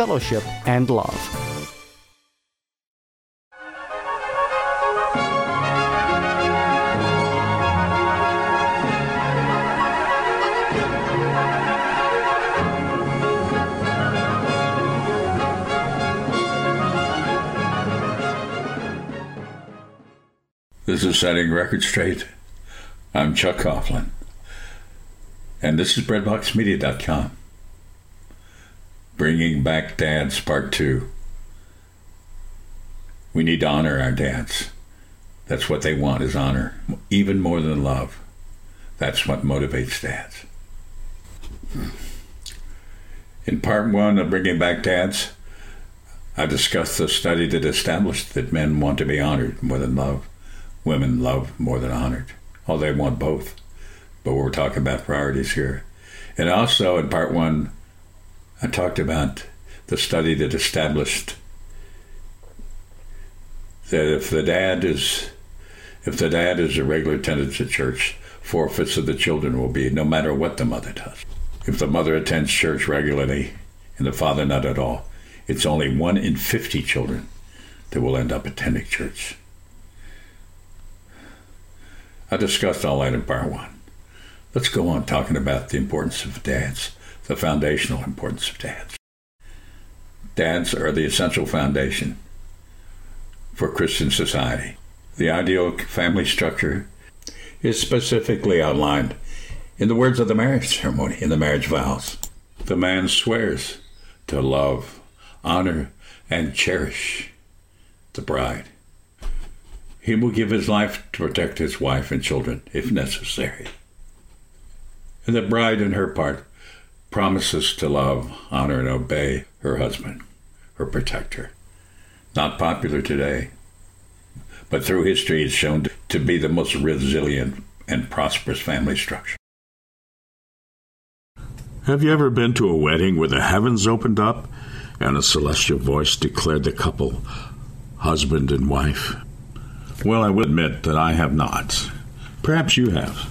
fellowship, and love. This is Setting Record Straight. I'm Chuck Coughlin. And this is BreadboxMedia.com. Bringing Back Dads Part 2. We need to honor our dads. That's what they want is honor, even more than love. That's what motivates dads. In part one of Bringing Back Dads, I discussed the study that established that men want to be honored more than loved women love more than honored. Oh, they want both. But we're talking about priorities here. And also in part one, I talked about the study that established that if the dad is if the dad is a regular attendance at church, four fifths of the children will be, no matter what the mother does. If the mother attends church regularly and the father not at all, it's only one in 50 children that will end up attending church. I discussed all that in part one. Let's go on talking about the importance of dads, the foundational importance of dads. Dads are the essential foundation for Christian society. The ideal family structure is specifically outlined in the words of the marriage ceremony, in the marriage vows. The man swears to love, honor, and cherish the bride. He will give his life to protect his wife and children if necessary. And the bride, in her part, promises to love, honor, and obey her husband, her protector. Not popular today, but through history it's shown to be the most resilient and prosperous family structure. Have you ever been to a wedding where the heavens opened up and a celestial voice declared the couple husband and wife? Well, I will admit that I have not. Perhaps you have.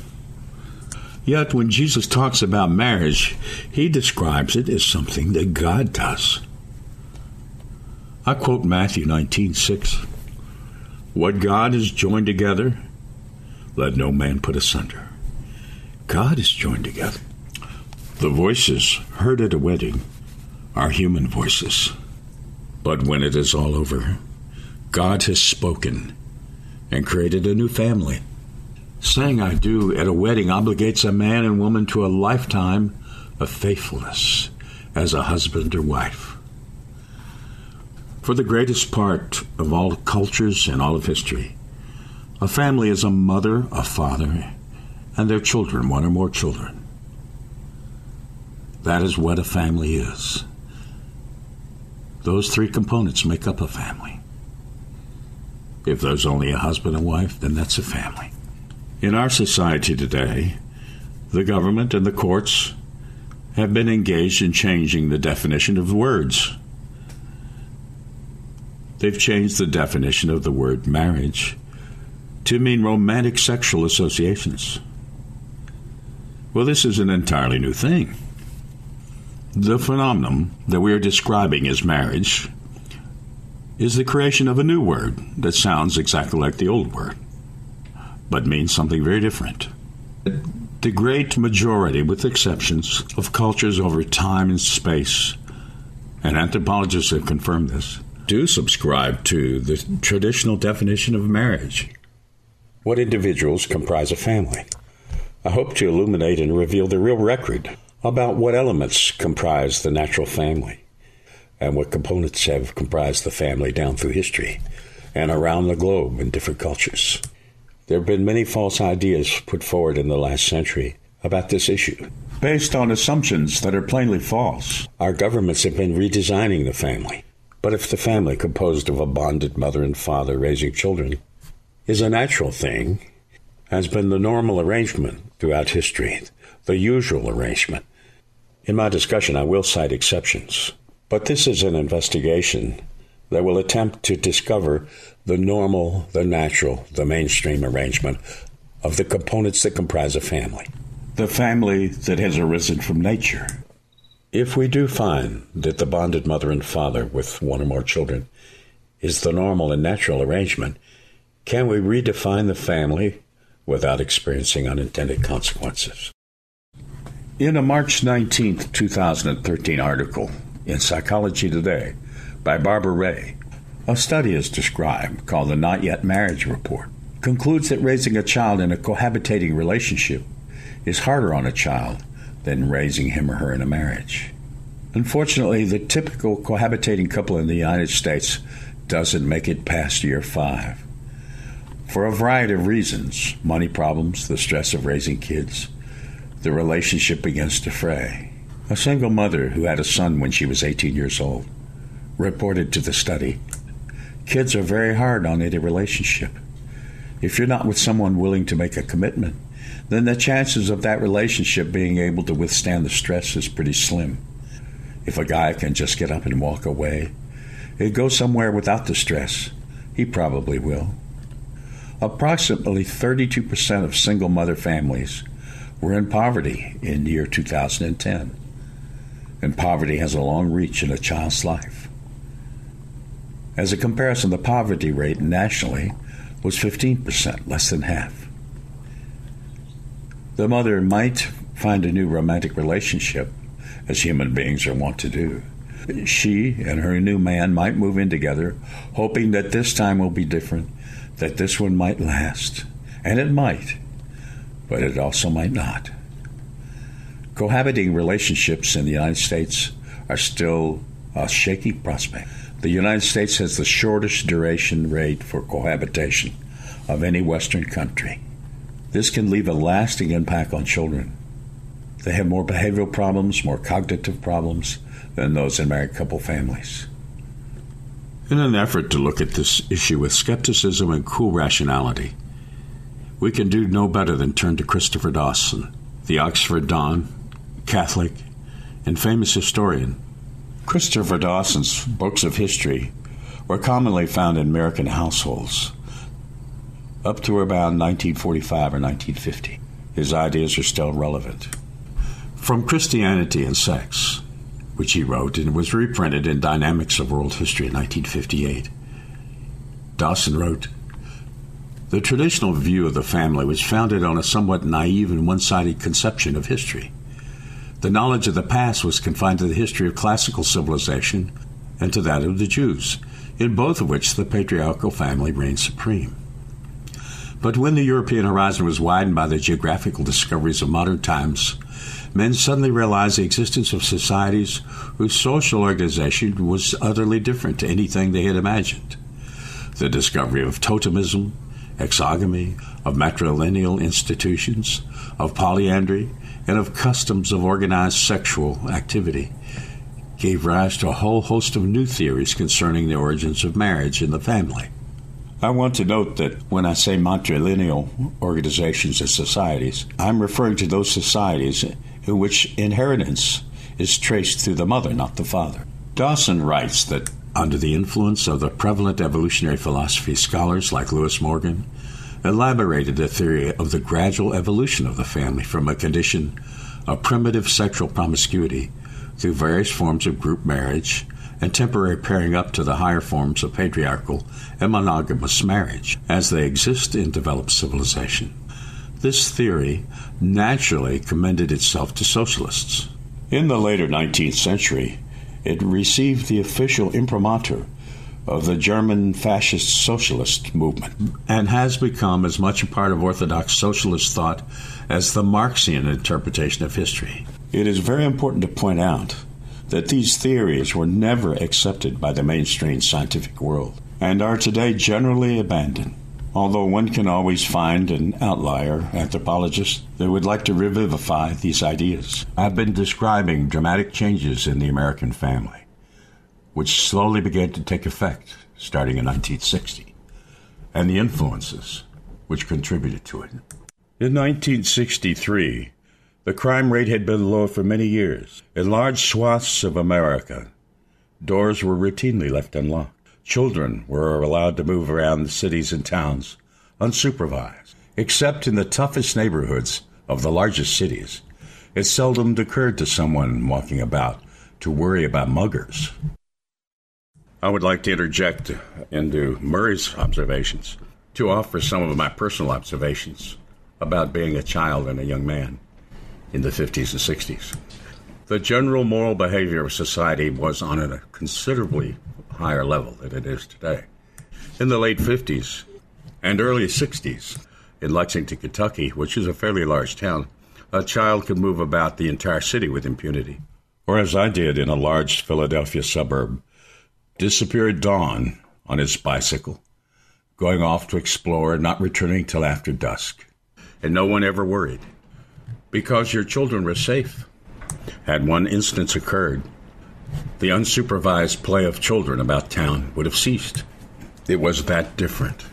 Yet, when Jesus talks about marriage, he describes it as something that God does. I quote Matthew 19:6. What God has joined together, let no man put asunder. God is joined together. The voices heard at a wedding are human voices. But when it is all over, God has spoken and created a new family. Saying I do at a wedding obligates a man and woman to a lifetime of faithfulness as a husband or wife. For the greatest part of all cultures and all of history, a family is a mother, a father, and their children, one or more children. That is what a family is. Those three components make up a family. If there's only a husband and wife, then that's a family. In our society today, the government and the courts have been engaged in changing the definition of words. They've changed the definition of the word marriage to mean romantic sexual associations. Well, this is an entirely new thing. The phenomenon that we are describing as marriage is the creation of a new word that sounds exactly like the old word, but means something very different. The great majority, with exceptions, of cultures over time and space, and anthropologists have confirmed this, do subscribe to the traditional definition of marriage. What individuals comprise a family? I hope to illuminate and reveal the real record about what elements comprise the natural family and what components have comprised the family down through history and around the globe in different cultures. There have been many false ideas put forward in the last century about this issue. Based on assumptions that are plainly false. Our governments have been redesigning the family But if the family composed of a bonded mother and father raising children is a natural thing, has been the normal arrangement throughout history, the usual arrangement. In my discussion, I will cite exceptions, but this is an investigation that will attempt to discover the normal, the natural, the mainstream arrangement of the components that comprise a family. The family that has arisen from nature. If we do find that the bonded mother and father with one or more children is the normal and natural arrangement, can we redefine the family without experiencing unintended consequences? In a March 19, 2013 article in Psychology Today by Barbara Ray, a study is described called the Not Yet Marriage Report concludes that raising a child in a cohabitating relationship is harder on a child than raising him or her in a marriage. Unfortunately, the typical cohabitating couple in the United States doesn't make it past year five. For a variety of reasons money problems, the stress of raising kids, the relationship begins to fray. A single mother who had a son when she was 18 years old reported to the study kids are very hard on any relationship. If you're not with someone willing to make a commitment, then the chances of that relationship being able to withstand the stress is pretty slim. If a guy can just get up and walk away and go somewhere without the stress, he probably will. Approximately 32% of single mother families were in poverty in the year 2010. And poverty has a long reach in a child's life. As a comparison, the poverty rate nationally was 15%, less than half. The mother might find a new romantic relationship, as human beings are wont to do. She and her new man might move in together, hoping that this time will be different, that this one might last. And it might, but it also might not. Cohabiting relationships in the United States are still a shaky prospect. The United States has the shortest duration rate for cohabitation of any Western country. This can leave a lasting impact on children. They have more behavioral problems, more cognitive problems than those in married couple families. In an effort to look at this issue with skepticism and cool rationality, we can do no better than turn to Christopher Dawson, the Oxford Don, Catholic, and famous historian Christopher Dawson's books of history were commonly found in American households up to about 1945 or 1950. His ideas are still relevant. From Christianity and Sex, which he wrote and was reprinted in Dynamics of World History in 1958, Dawson wrote The traditional view of the family was founded on a somewhat naive and one sided conception of history. The knowledge of the past was confined to the history of classical civilization and to that of the Jews, in both of which the patriarchal family reigned supreme. But when the European horizon was widened by the geographical discoveries of modern times, men suddenly realized the existence of societies whose social organization was utterly different to anything they had imagined. The discovery of totemism, exogamy, of matrilineal institutions, of polyandry, and of customs of organized sexual activity gave rise to a whole host of new theories concerning the origins of marriage in the family. I want to note that when I say matrilineal organizations and societies, I'm referring to those societies in which inheritance is traced through the mother, not the father. Dawson writes that under the influence of the prevalent evolutionary philosophy scholars like Lewis Morgan, elaborated a theory of the gradual evolution of the family from a condition of primitive sexual promiscuity through various forms of group marriage and temporary pairing up to the higher forms of patriarchal and monogamous marriage as they exist in developed civilization. This theory naturally commended itself to socialists. In the later 19th century, it received the official imprimatur of the German fascist socialist movement and has become as much a part of Orthodox socialist thought as the Marxian interpretation of history. It is very important to point out that these theories were never accepted by the mainstream scientific world and are today generally abandoned. Although one can always find an outlier anthropologist that would like to revivify these ideas. I've been describing dramatic changes in the American family which slowly began to take effect starting in 1960, and the influences which contributed to it. In 1963, the crime rate had been low for many years. In large swaths of America, doors were routinely left unlocked. Children were allowed to move around the cities and towns unsupervised. Except in the toughest neighborhoods of the largest cities, it seldom occurred to someone walking about to worry about muggers. I would like to interject into Murray's observations to offer some of my personal observations about being a child and a young man in the 50s and 60s. The general moral behavior of society was on a considerably higher level than it is today. In the late 50s and early 60s, in Lexington, Kentucky, which is a fairly large town, a child could move about the entire city with impunity. Or as I did in a large Philadelphia suburb, disappear at dawn on his bicycle, going off to explore and not returning till after dusk. And no one ever worried because your children were safe. Had one instance occurred, the unsupervised play of children about town would have ceased. It was that different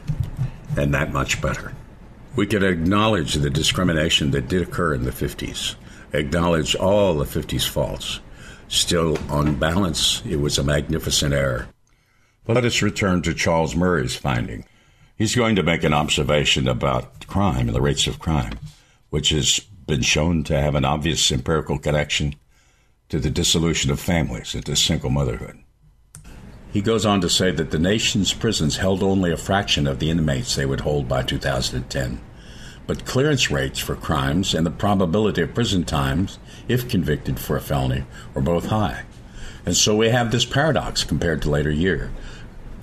and that much better. We could acknowledge the discrimination that did occur in the 50s, acknowledge all the 50s faults. Still, on balance, it was a magnificent error. But let us return to Charles Murray's finding. He's going to make an observation about crime and the rates of crime, which has been shown to have an obvious empirical connection to the dissolution of families and to single motherhood. He goes on to say that the nation's prisons held only a fraction of the inmates they would hold by 2010. But clearance rates for crimes and the probability of prison times, if convicted for a felony, were both high. And so we have this paradox compared to later year.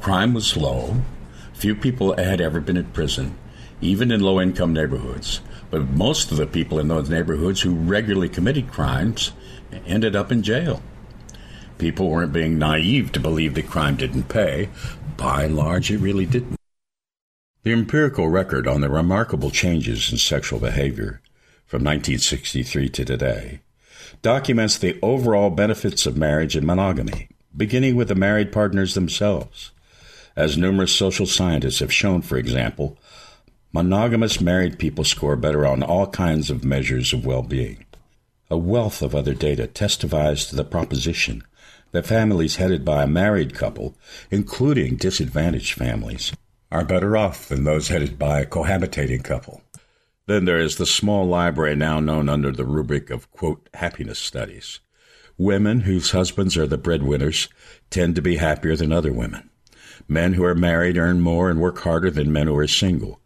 Crime was low, few people had ever been in prison, even in low income neighborhoods. But most of the people in those neighborhoods who regularly committed crimes ended up in jail. People weren't being naive to believe that crime didn't pay. By and large, it really didn't. The empirical record on the remarkable changes in sexual behavior from 1963 to today documents the overall benefits of marriage and monogamy, beginning with the married partners themselves. As numerous social scientists have shown, for example, monogamous married people score better on all kinds of measures of well being. A wealth of other data testifies to the proposition that families headed by a married couple, including disadvantaged families, are better off than those headed by a cohabitating couple. Then there is the small library now known under the rubric of, quote, happiness studies. Women whose husbands are the breadwinners tend to be happier than other women. Men who are married earn more and work harder than men who are single.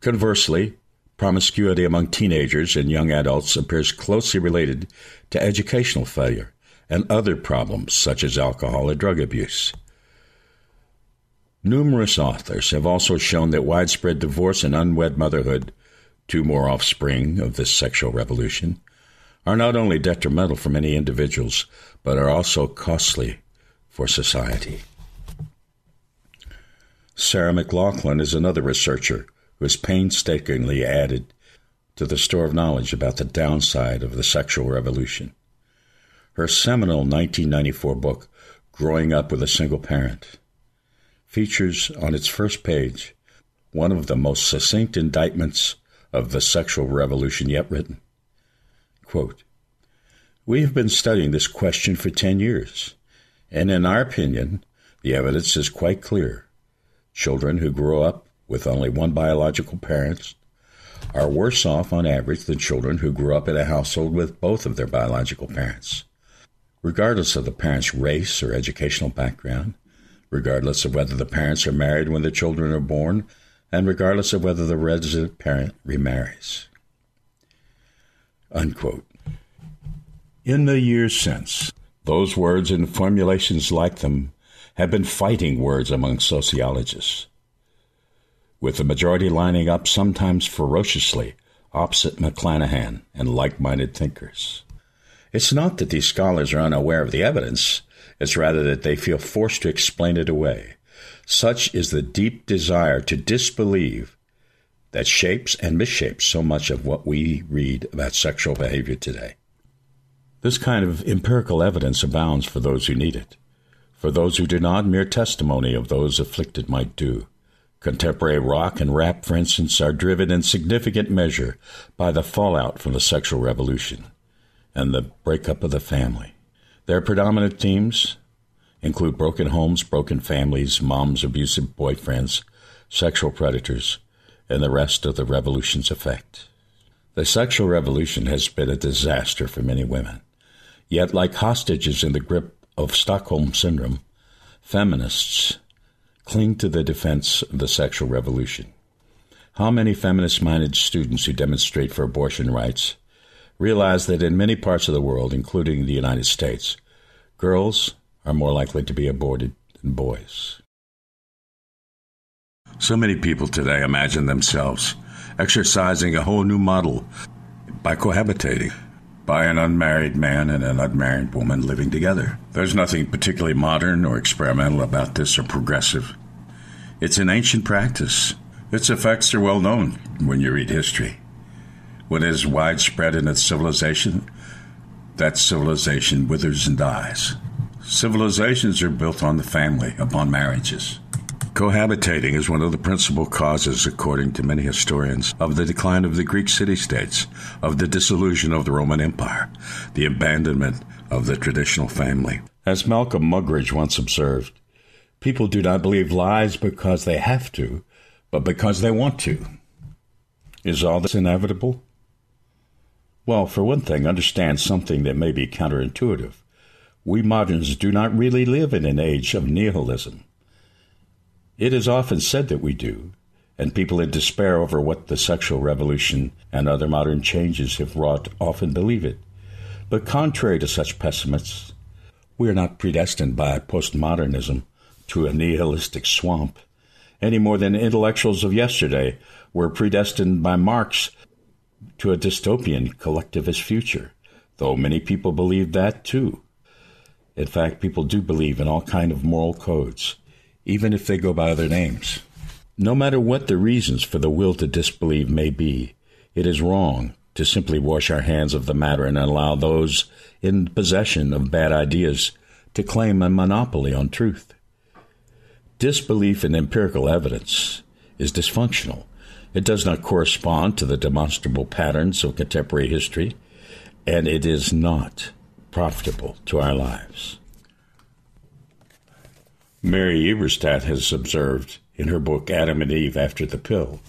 Conversely, promiscuity among teenagers and young adults appears closely related to educational failure and other problems such as alcohol or drug abuse. Numerous authors have also shown that widespread divorce and unwed motherhood, two more offspring of this sexual revolution, are not only detrimental for many individuals, but are also costly for society. Sarah McLanahan is another researcher who has painstakingly added to the store of knowledge about the downside of the sexual revolution. Her seminal 1994 book, Growing Up with a Single Parent, features on its first page one of the most succinct indictments of the sexual revolution yet written. Quote, we have been studying this question for 10 years, and in our opinion, the evidence is quite clear. Children who grow up with only one biological parent are worse off on average than children who grew up in a household with both of their biological parents. Regardless of the parent's race or educational background, regardless of whether the parents are married when the children are born, and regardless of whether the resident parent remarries. Unquote. In the years since, those words and formulations like them have been fighting words among sociologists with the majority lining up sometimes ferociously opposite McLanahan and like minded thinkers. It's not that these scholars are unaware of the evidence, it's rather that they feel forced to explain it away. Such is the deep desire to disbelieve that shapes and misshapes so much of what we read about sexual behavior today. This kind of empirical evidence abounds for those who need it. For those who do not, mere testimony of those afflicted might do. Contemporary rock and rap, for instance, are driven in significant measure by the fallout from the sexual revolution and the breakup of the family. Their predominant themes include broken homes, broken families, moms, abusive boyfriends, sexual predators, and the rest of the revolution's effect. The sexual revolution has been a disaster for many women. Yet, like hostages in the grip of Stockholm Syndrome, feminists cling to the defense of the sexual revolution. How many feminist minded students who demonstrate for abortion rights realize that in many parts of the world, including the United States, girls are more likely to be aborted than boys? So many people today imagine themselves exercising a whole new model by cohabitating by an unmarried man and an unmarried woman living together. There's nothing particularly modern or experimental about this or progressive. It's an ancient practice. Its effects are well known when you read history. When it is widespread in its civilization, that civilization withers and dies. Civilizations are built on the family, upon marriages. Cohabitating is one of the principal causes, according to many historians, of the decline of the Greek city states, of the dissolution of the Roman Empire, the abandonment of the traditional family. As Malcolm Muggeridge once observed, people do not believe lies because they have to, but because they want to. Is all this inevitable? Well, for one thing, understand something that may be counterintuitive. We moderns do not really live in an age of nihilism. It is often said that we do, and people in despair over what the sexual revolution and other modern changes have wrought often believe it. But contrary to such pessimists, we are not predestined by postmodernism to a nihilistic swamp, any more than intellectuals of yesterday were predestined by Marx to a dystopian collectivist future, though many people believe that too. In fact, people do believe in all kind of moral codes, even if they go by other names. No matter what the reasons for the will to disbelieve may be, it is wrong to simply wash our hands of the matter and allow those in possession of bad ideas to claim a monopoly on truth. Disbelief in empirical evidence is dysfunctional. It does not correspond to the demonstrable patterns of contemporary history, and it is not profitable to our lives. Mary Eberstadt has observed in her book Adam and Eve After the Pill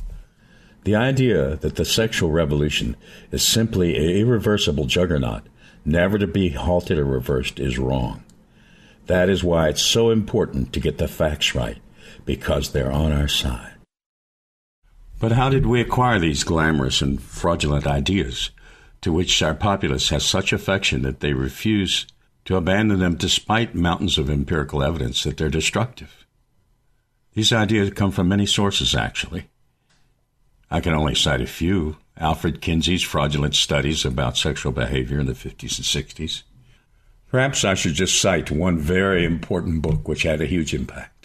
the idea that the sexual revolution is simply an irreversible juggernaut, never to be halted or reversed, is wrong. That is why it's so important to get the facts right, because they're on our side. But how did we acquire these glamorous and fraudulent ideas, to which our populace has such affection that they refuse to abandon them despite mountains of empirical evidence that they're destructive. These ideas come from many sources, actually. I can only cite a few Alfred Kinsey's fraudulent studies about sexual behavior in the 50s and 60s. Perhaps I should just cite one very important book which had a huge impact.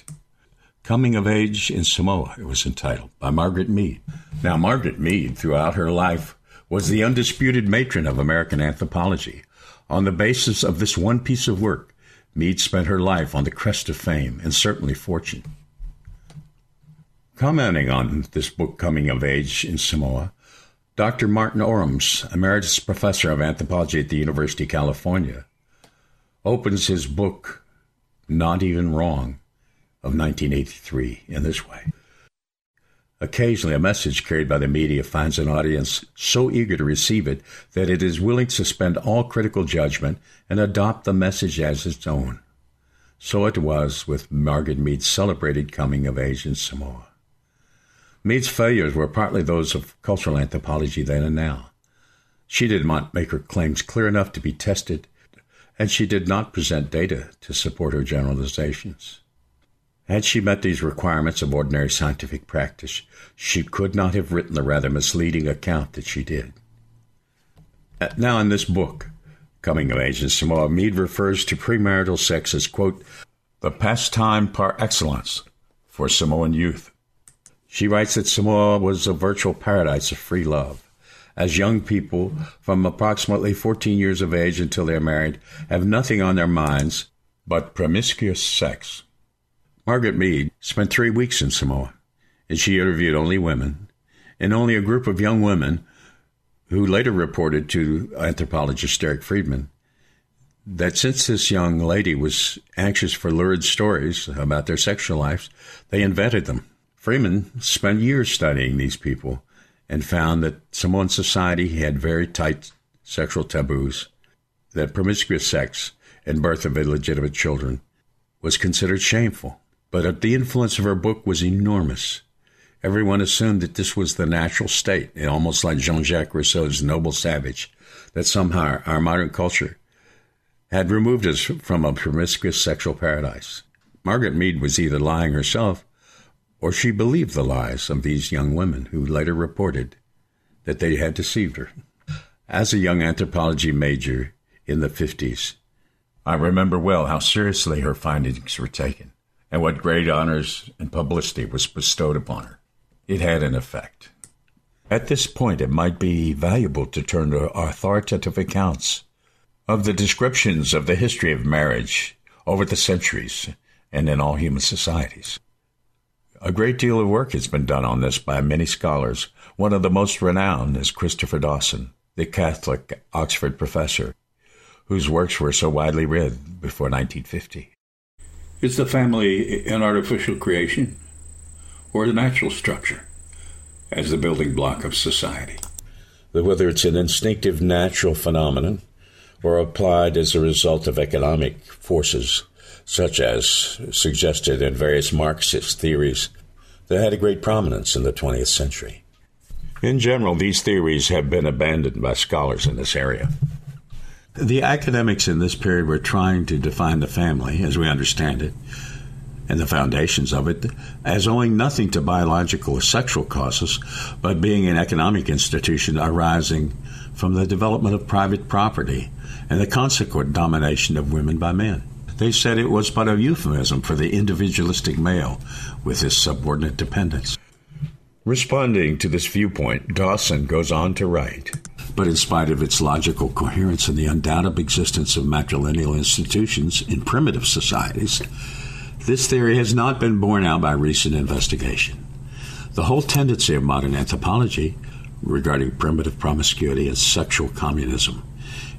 Coming of Age in Samoa, it was entitled, by Margaret Mead. Now, Margaret Mead, throughout her life, was the undisputed matron of American anthropology, on the basis of this one piece of work, Mead spent her life on the crest of fame and certainly fortune. Commenting on this book, Coming of Age in Samoa, Dr. Martin Orans, Emeritus Professor of Anthropology at the University of California, opens his book, Not Even Wrong, of 1983 in this way. Occasionally, a message carried by the media finds an audience so eager to receive it that it is willing to suspend all critical judgment and adopt the message as its own. So it was with Margaret Mead's celebrated coming of age in Samoa. Mead's failures were partly those of cultural anthropology then and now. She did not make her claims clear enough to be tested, and she did not present data to support her generalizations. Had she met these requirements of ordinary scientific practice, she could not have written the rather misleading account that she did. Uh, now, in this book, Coming of Age in Samoa, Mead refers to premarital sex as, quote, the pastime par excellence for Samoan youth. She writes that Samoa was a virtual paradise of free love, as young people from approximately 14 years of age until they're married have nothing on their minds but promiscuous sex. Margaret Mead spent three weeks in Samoa, and she interviewed only women, and only a group of young women who later reported to anthropologist Derek Freeman that since this young lady was anxious for lurid stories about their sexual lives, they invented them. Freeman spent years studying these people and found that Samoan society had very tight sexual taboos, that promiscuous sex and birth of illegitimate children was considered shameful. But uh, the influence of her book was enormous. Everyone assumed that this was the natural state, eh, almost like Jean Jacques Rousseau's Noble Savage, that somehow our modern culture had removed us from a promiscuous sexual paradise. Margaret Mead was either lying herself or she believed the lies of these young women who later reported that they had deceived her. As a young anthropology major in the 50s, I remember well how seriously her findings were taken and what great honors and publicity was bestowed upon her. It had an effect. At this point, it might be valuable to turn to authoritative accounts of the descriptions of the history of marriage over the centuries and in all human societies. A great deal of work has been done on this by many scholars. One of the most renowned is Christopher Dawson, the Catholic Oxford professor, whose works were so widely read before 1950. Is the family an artificial creation or the natural structure as the building block of society? Whether it's an instinctive natural phenomenon or applied as a result of economic forces, such as suggested in various Marxist theories that had a great prominence in the 20th century. In general, these theories have been abandoned by scholars in this area. The academics in this period were trying to define the family, as we understand it, and the foundations of it, as owing nothing to biological or sexual causes, but being an economic institution arising from the development of private property and the consequent domination of women by men. They said it was but a euphemism for the individualistic male with his subordinate dependence. Responding to this viewpoint, Dawson goes on to write But in spite of its logical coherence and the undoubted existence of matrilineal institutions in primitive societies, this theory has not been borne out by recent investigation. The whole tendency of modern anthropology regarding primitive promiscuity and sexual communism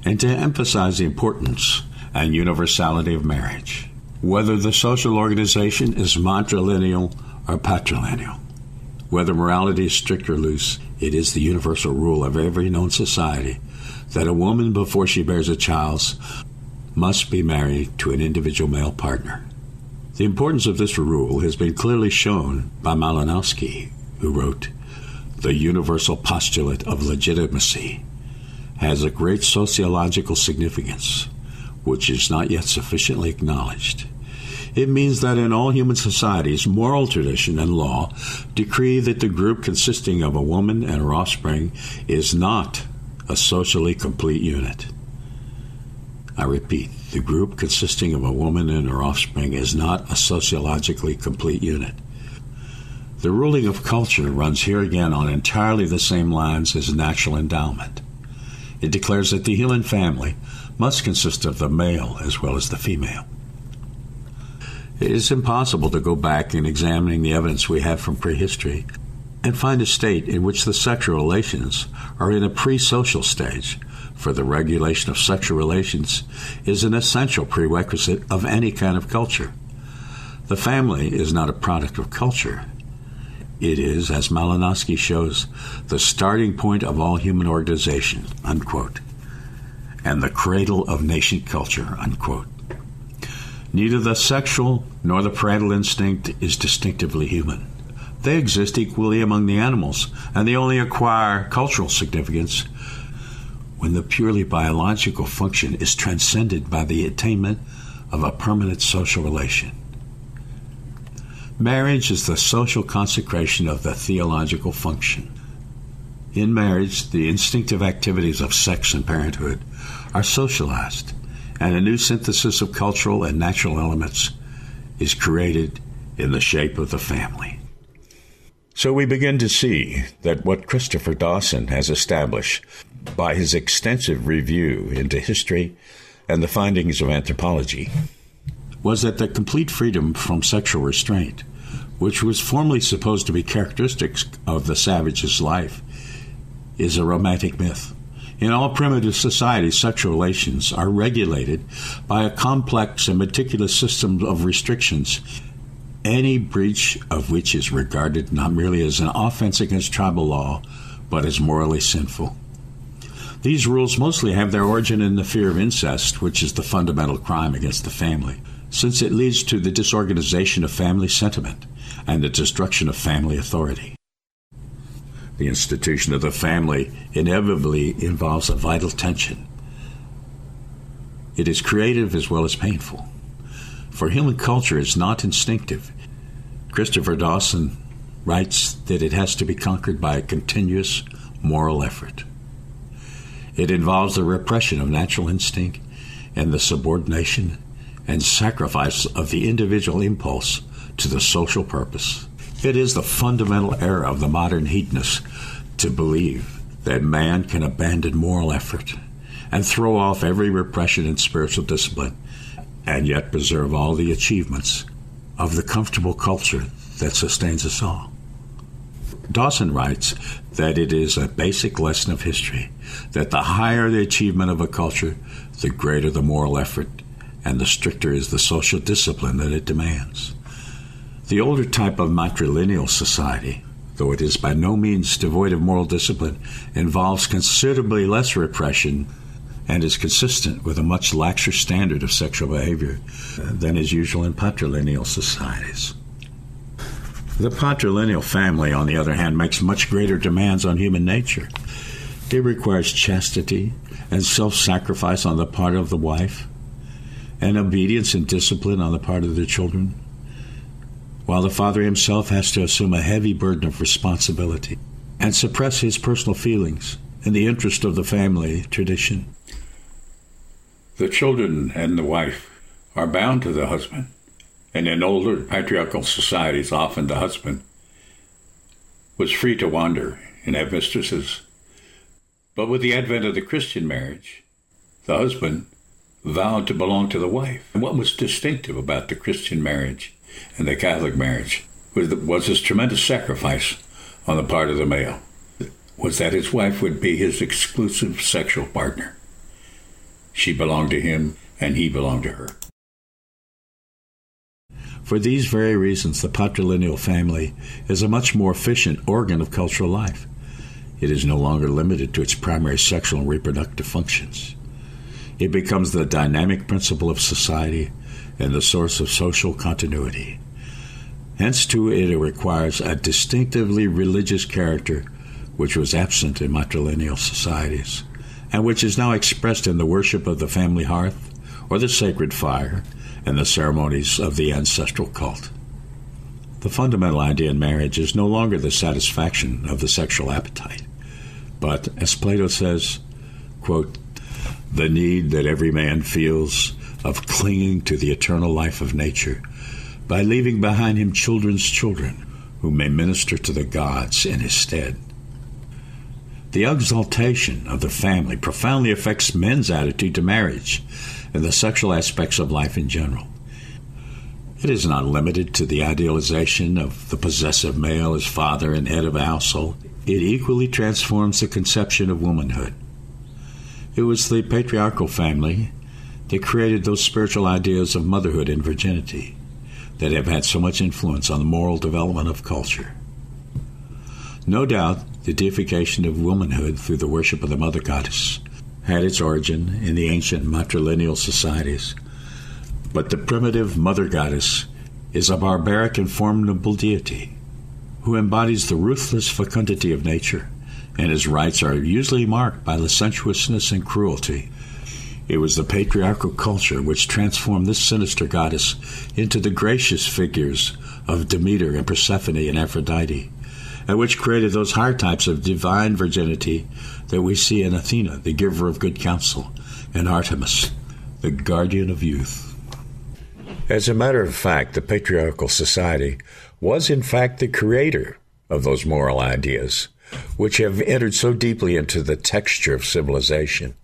and to emphasize the importance and universality of marriage, whether the social organization is matrilineal or patrilineal. Whether morality is strict or loose, it is the universal rule of every known society that a woman, before she bears a child, must be married to an individual male partner. The importance of this rule has been clearly shown by Malinowski, who wrote, The universal postulate of legitimacy has a great sociological significance, which is not yet sufficiently acknowledged. It means that in all human societies, moral tradition and law decree that the group consisting of a woman and her offspring is not a socially complete unit. I repeat, the group consisting of a woman and her offspring is not a sociologically complete unit. The ruling of culture runs here again on entirely the same lines as natural endowment. It declares that the human family must consist of the male as well as the female. It is impossible to go back in examining the evidence we have from prehistory and find a state in which the sexual relations are in a pre social stage, for the regulation of sexual relations is an essential prerequisite of any kind of culture. The family is not a product of culture, it is, as Malinowski shows, the starting point of all human organization, unquote, and the cradle of nation culture, unquote. Neither the sexual nor the parental instinct is distinctively human. They exist equally among the animals, and they only acquire cultural significance when the purely biological function is transcended by the attainment of a permanent social relation. Marriage is the social consecration of the theological function. In marriage, the instinctive activities of sex and parenthood are socialized, and a new synthesis of cultural and natural elements is created in the shape of the family. So we begin to see that what Christopher Dawson has established by his extensive review into history and the findings of anthropology was that the complete freedom from sexual restraint, which was formerly supposed to be characteristic of the savage's life, is a romantic myth. In all primitive societies, sexual relations are regulated by a complex and meticulous system of restrictions, any breach of which is regarded not merely as an offense against tribal law, but as morally sinful. These rules mostly have their origin in the fear of incest, which is the fundamental crime against the family, since it leads to the disorganization of family sentiment and the destruction of family authority. The institution of the family inevitably involves a vital tension. It is creative as well as painful. For human culture is not instinctive. Christopher Dawson writes that it has to be conquered by a continuous moral effort. It involves the repression of natural instinct and the subordination and sacrifice of the individual impulse to the social purpose. It is the fundamental error of the modern hedonist to believe that man can abandon moral effort and throw off every repression in spiritual discipline and yet preserve all the achievements of the comfortable culture that sustains us all. Dawson writes that it is a basic lesson of history that the higher the achievement of a culture, the greater the moral effort, and the stricter is the social discipline that it demands. The older type of matrilineal society, though it is by no means devoid of moral discipline, involves considerably less repression and is consistent with a much laxer standard of sexual behavior uh, than is usual in patrilineal societies. The patrilineal family, on the other hand, makes much greater demands on human nature. It requires chastity and self sacrifice on the part of the wife, and obedience and discipline on the part of the children while the father himself has to assume a heavy burden of responsibility and suppress his personal feelings in the interest of the family tradition. The children and the wife are bound to the husband, and in older patriarchal societies, often the husband was free to wander and have mistresses. But with the advent of the Christian marriage, the husband vowed to belong to the wife. And what was distinctive about the Christian marriage and the Catholic marriage was, was this tremendous sacrifice on the part of the male, was that his wife would be his exclusive sexual partner. She belonged to him, and he belonged to her. For these very reasons, the patrilineal family is a much more efficient organ of cultural life. It is no longer limited to its primary sexual and reproductive functions. It becomes the dynamic principle of society and the source of social continuity. Hence, too, it requires a distinctively religious character which was absent in matrilineal societies, and which is now expressed in the worship of the family hearth or the sacred fire and the ceremonies of the ancestral cult. The fundamental idea in marriage is no longer the satisfaction of the sexual appetite, but, as Plato says, quote, the need that every man feels of clinging to the eternal life of nature by leaving behind him children's children who may minister to the gods in his stead. The exaltation of the family profoundly affects men's attitude to marriage and the sexual aspects of life in general. It is not limited to the idealization of the possessive male as father and head of a household. It equally transforms the conception of womanhood. It was the patriarchal family they created those spiritual ideas of motherhood and virginity that have had so much influence on the moral development of culture. No doubt, the deification of womanhood through the worship of the mother goddess had its origin in the ancient matrilineal societies, but the primitive mother goddess is a barbaric and formidable deity who embodies the ruthless fecundity of nature, and his rites are usually marked by licentiousness and cruelty it was the patriarchal culture which transformed this sinister goddess into the gracious figures of Demeter and Persephone and Aphrodite, and which created those higher types of divine virginity that we see in Athena, the giver of good counsel, and Artemis, the guardian of youth. As a matter of fact, the patriarchal society was in fact the creator of those moral ideas, which have entered so deeply into the texture of civilization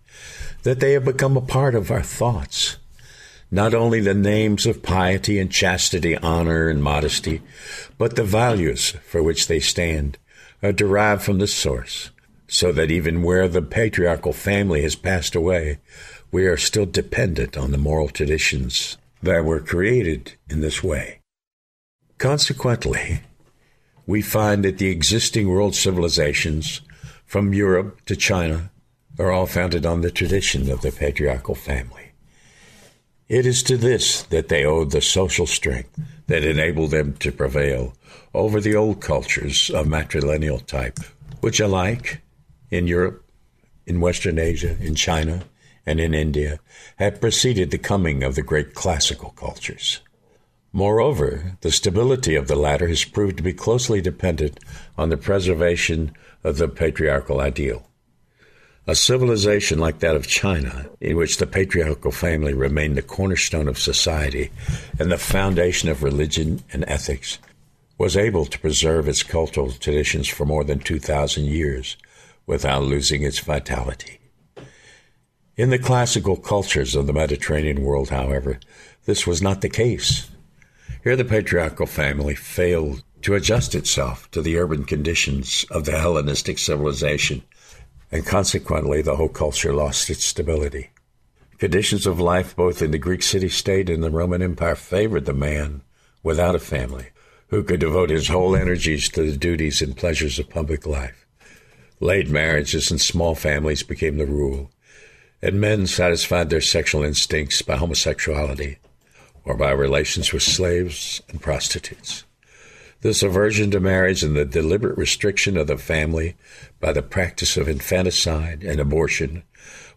that they have become a part of our thoughts. not only the names of piety and chastity, honor and modesty, but the values for which they stand are derived from the source, so that even where the patriarchal family has passed away, we are still dependent on the moral traditions that were created in this way. Consequently, we find that the existing world civilizations, from Europe to China, are all founded on the tradition of the patriarchal family. It is to this that they owe the social strength that enabled them to prevail over the old cultures of matrilineal type, which alike in Europe, in Western Asia, in China, and in India had preceded the coming of the great classical cultures. Moreover, the stability of the latter has proved to be closely dependent on the preservation of the patriarchal ideal. A civilization like that of China, in which the patriarchal family remained the cornerstone of society and the foundation of religion and ethics, was able to preserve its cultural traditions for more than 2,000 years without losing its vitality. In the classical cultures of the Mediterranean world, however, this was not the case. Here the patriarchal family failed to adjust itself to the urban conditions of the Hellenistic civilization and consequently the whole culture lost its stability. Conditions of life both in the Greek city state and the Roman Empire favored the man without a family, who could devote his whole energies to the duties and pleasures of public life. Late marriages and small families became the rule, and men satisfied their sexual instincts by homosexuality or by relations with slaves and prostitutes. This aversion to marriage and the deliberate restriction of the family by the practice of infanticide and abortion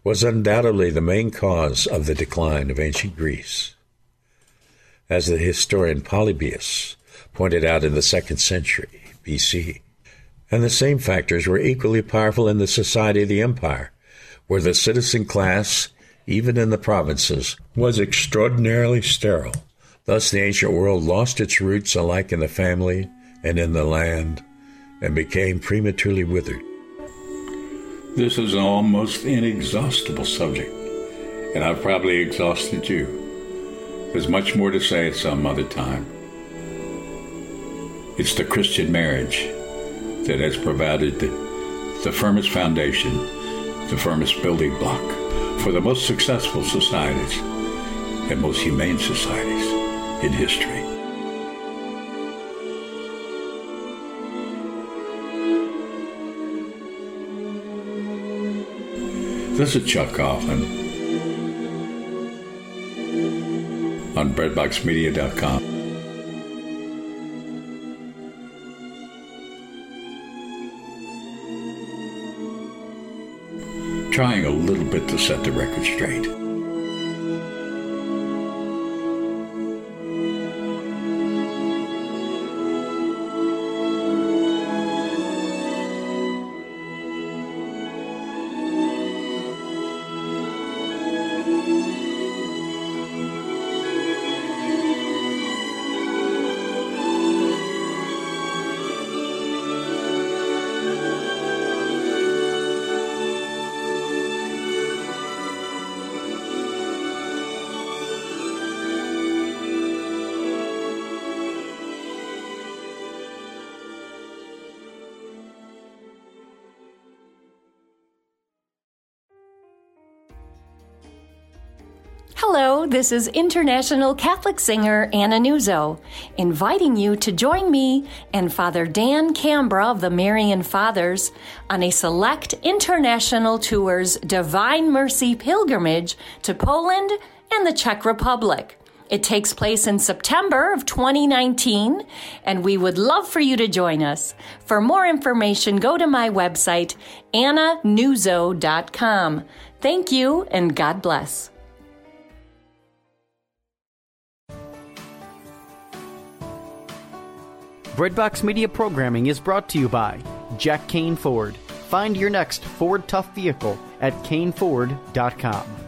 was undoubtedly the main cause of the decline of ancient Greece. As the historian Polybius pointed out in the second century BC, and the same factors were equally powerful in the society of the empire, where the citizen class, even in the provinces, was extraordinarily sterile. Thus, the ancient world lost its roots alike in the family and in the land and became prematurely withered. This is an almost inexhaustible subject, and I've probably exhausted you. There's much more to say at some other time. It's the Christian marriage that has provided the, the firmest foundation, the firmest building block for the most successful societies and most humane societies in history. This is Chuck Coughlin on breadboxmedia.com. Trying a little bit to set the record straight. This is international Catholic singer Anna Nuzzo, inviting you to join me and Father Dan Cambra of the Marian Fathers on a select international tour's Divine Mercy pilgrimage to Poland and the Czech Republic. It takes place in September of 2019, and we would love for you to join us. For more information, go to my website, annanuzzo.com. Thank you, and God bless. Breadbox Media programming is brought to you by Jack Kane Ford. Find your next Ford Tough vehicle at caneford.com.